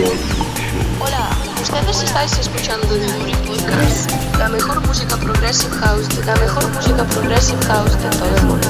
Hola, ustedes estáis escuchando The Moody Podcast, la mejor música progressive house, la mejor música progressive house de todo el mundo.